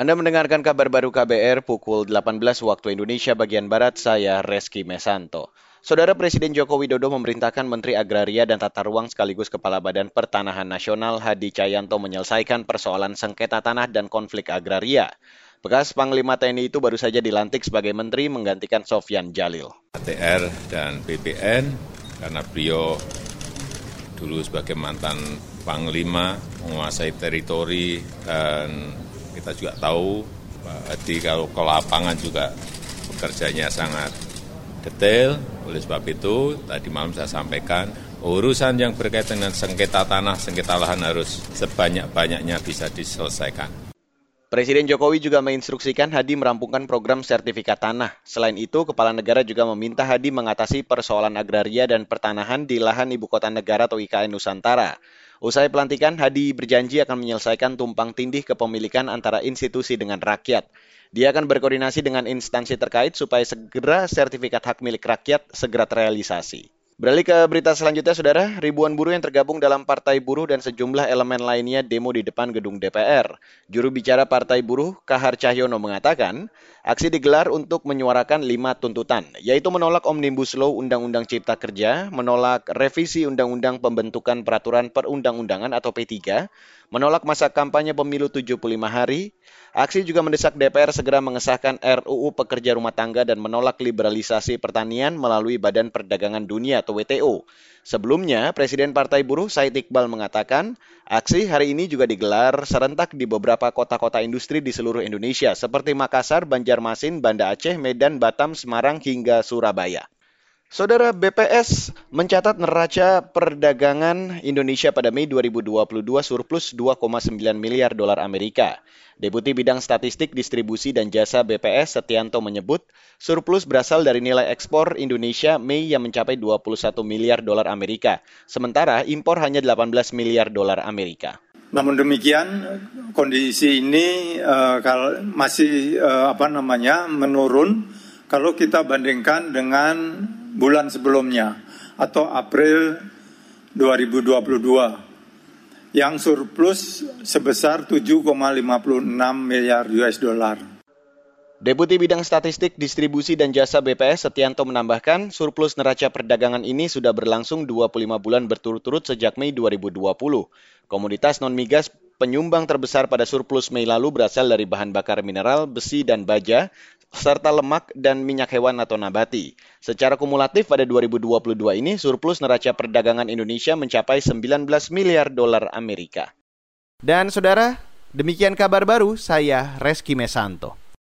Anda mendengarkan kabar baru KBR pukul 18 waktu Indonesia bagian Barat, saya Reski Mesanto. Saudara Presiden Joko Widodo memerintahkan Menteri Agraria dan Tata Ruang sekaligus Kepala Badan Pertanahan Nasional Hadi Cahyanto menyelesaikan persoalan sengketa tanah dan konflik agraria. Bekas Panglima TNI itu baru saja dilantik sebagai menteri menggantikan Sofyan Jalil. ATR dan BPN karena beliau dulu sebagai mantan Panglima menguasai teritori dan kita juga tahu Pak Hadi kalau ke lapangan juga bekerjanya sangat detail. Oleh sebab itu, tadi malam saya sampaikan, urusan yang berkaitan dengan sengketa tanah, sengketa lahan harus sebanyak-banyaknya bisa diselesaikan. Presiden Jokowi juga menginstruksikan Hadi merampungkan program sertifikat tanah. Selain itu, Kepala Negara juga meminta Hadi mengatasi persoalan agraria dan pertanahan di lahan Ibu Kota Negara atau IKN Nusantara. Usai pelantikan, Hadi berjanji akan menyelesaikan tumpang tindih kepemilikan antara institusi dengan rakyat. Dia akan berkoordinasi dengan instansi terkait supaya segera sertifikat hak milik rakyat segera terrealisasi. Beralih ke berita selanjutnya, Saudara. Ribuan buruh yang tergabung dalam Partai Buruh dan sejumlah elemen lainnya demo di depan gedung DPR. Juru bicara Partai Buruh, Kahar Cahyono mengatakan, aksi digelar untuk menyuarakan lima tuntutan, yaitu menolak Omnibus Law Undang-Undang Cipta Kerja, menolak revisi Undang-Undang Pembentukan Peraturan Perundang-Undangan atau P3, menolak masa kampanye pemilu 75 hari, Aksi juga mendesak DPR segera mengesahkan RUU Pekerja Rumah Tangga dan menolak liberalisasi pertanian melalui Badan Perdagangan Dunia atau WTO. Sebelumnya, Presiden Partai Buruh Said Iqbal mengatakan, aksi hari ini juga digelar serentak di beberapa kota-kota industri di seluruh Indonesia seperti Makassar, Banjarmasin, Banda Aceh, Medan, Batam, Semarang hingga Surabaya. Saudara BPS mencatat neraca perdagangan Indonesia pada Mei 2022 surplus 2,9 miliar dolar Amerika. Deputi Bidang Statistik Distribusi dan Jasa BPS Setianto menyebut surplus berasal dari nilai ekspor Indonesia Mei yang mencapai 21 miliar dolar Amerika, sementara impor hanya 18 miliar dolar Amerika. Namun demikian kondisi ini uh, masih uh, apa namanya menurun kalau kita bandingkan dengan bulan sebelumnya atau April 2022 yang surplus sebesar 7,56 miliar US dollar. Deputi Bidang Statistik, Distribusi dan Jasa BPS Setianto menambahkan, surplus neraca perdagangan ini sudah berlangsung 25 bulan berturut-turut sejak Mei 2020. Komoditas non-migas penyumbang terbesar pada surplus Mei lalu berasal dari bahan bakar mineral, besi, dan baja, serta lemak dan minyak hewan atau nabati. Secara kumulatif pada 2022 ini surplus neraca perdagangan Indonesia mencapai 19 miliar dolar Amerika. Dan saudara, demikian kabar baru saya Reski Mesanto.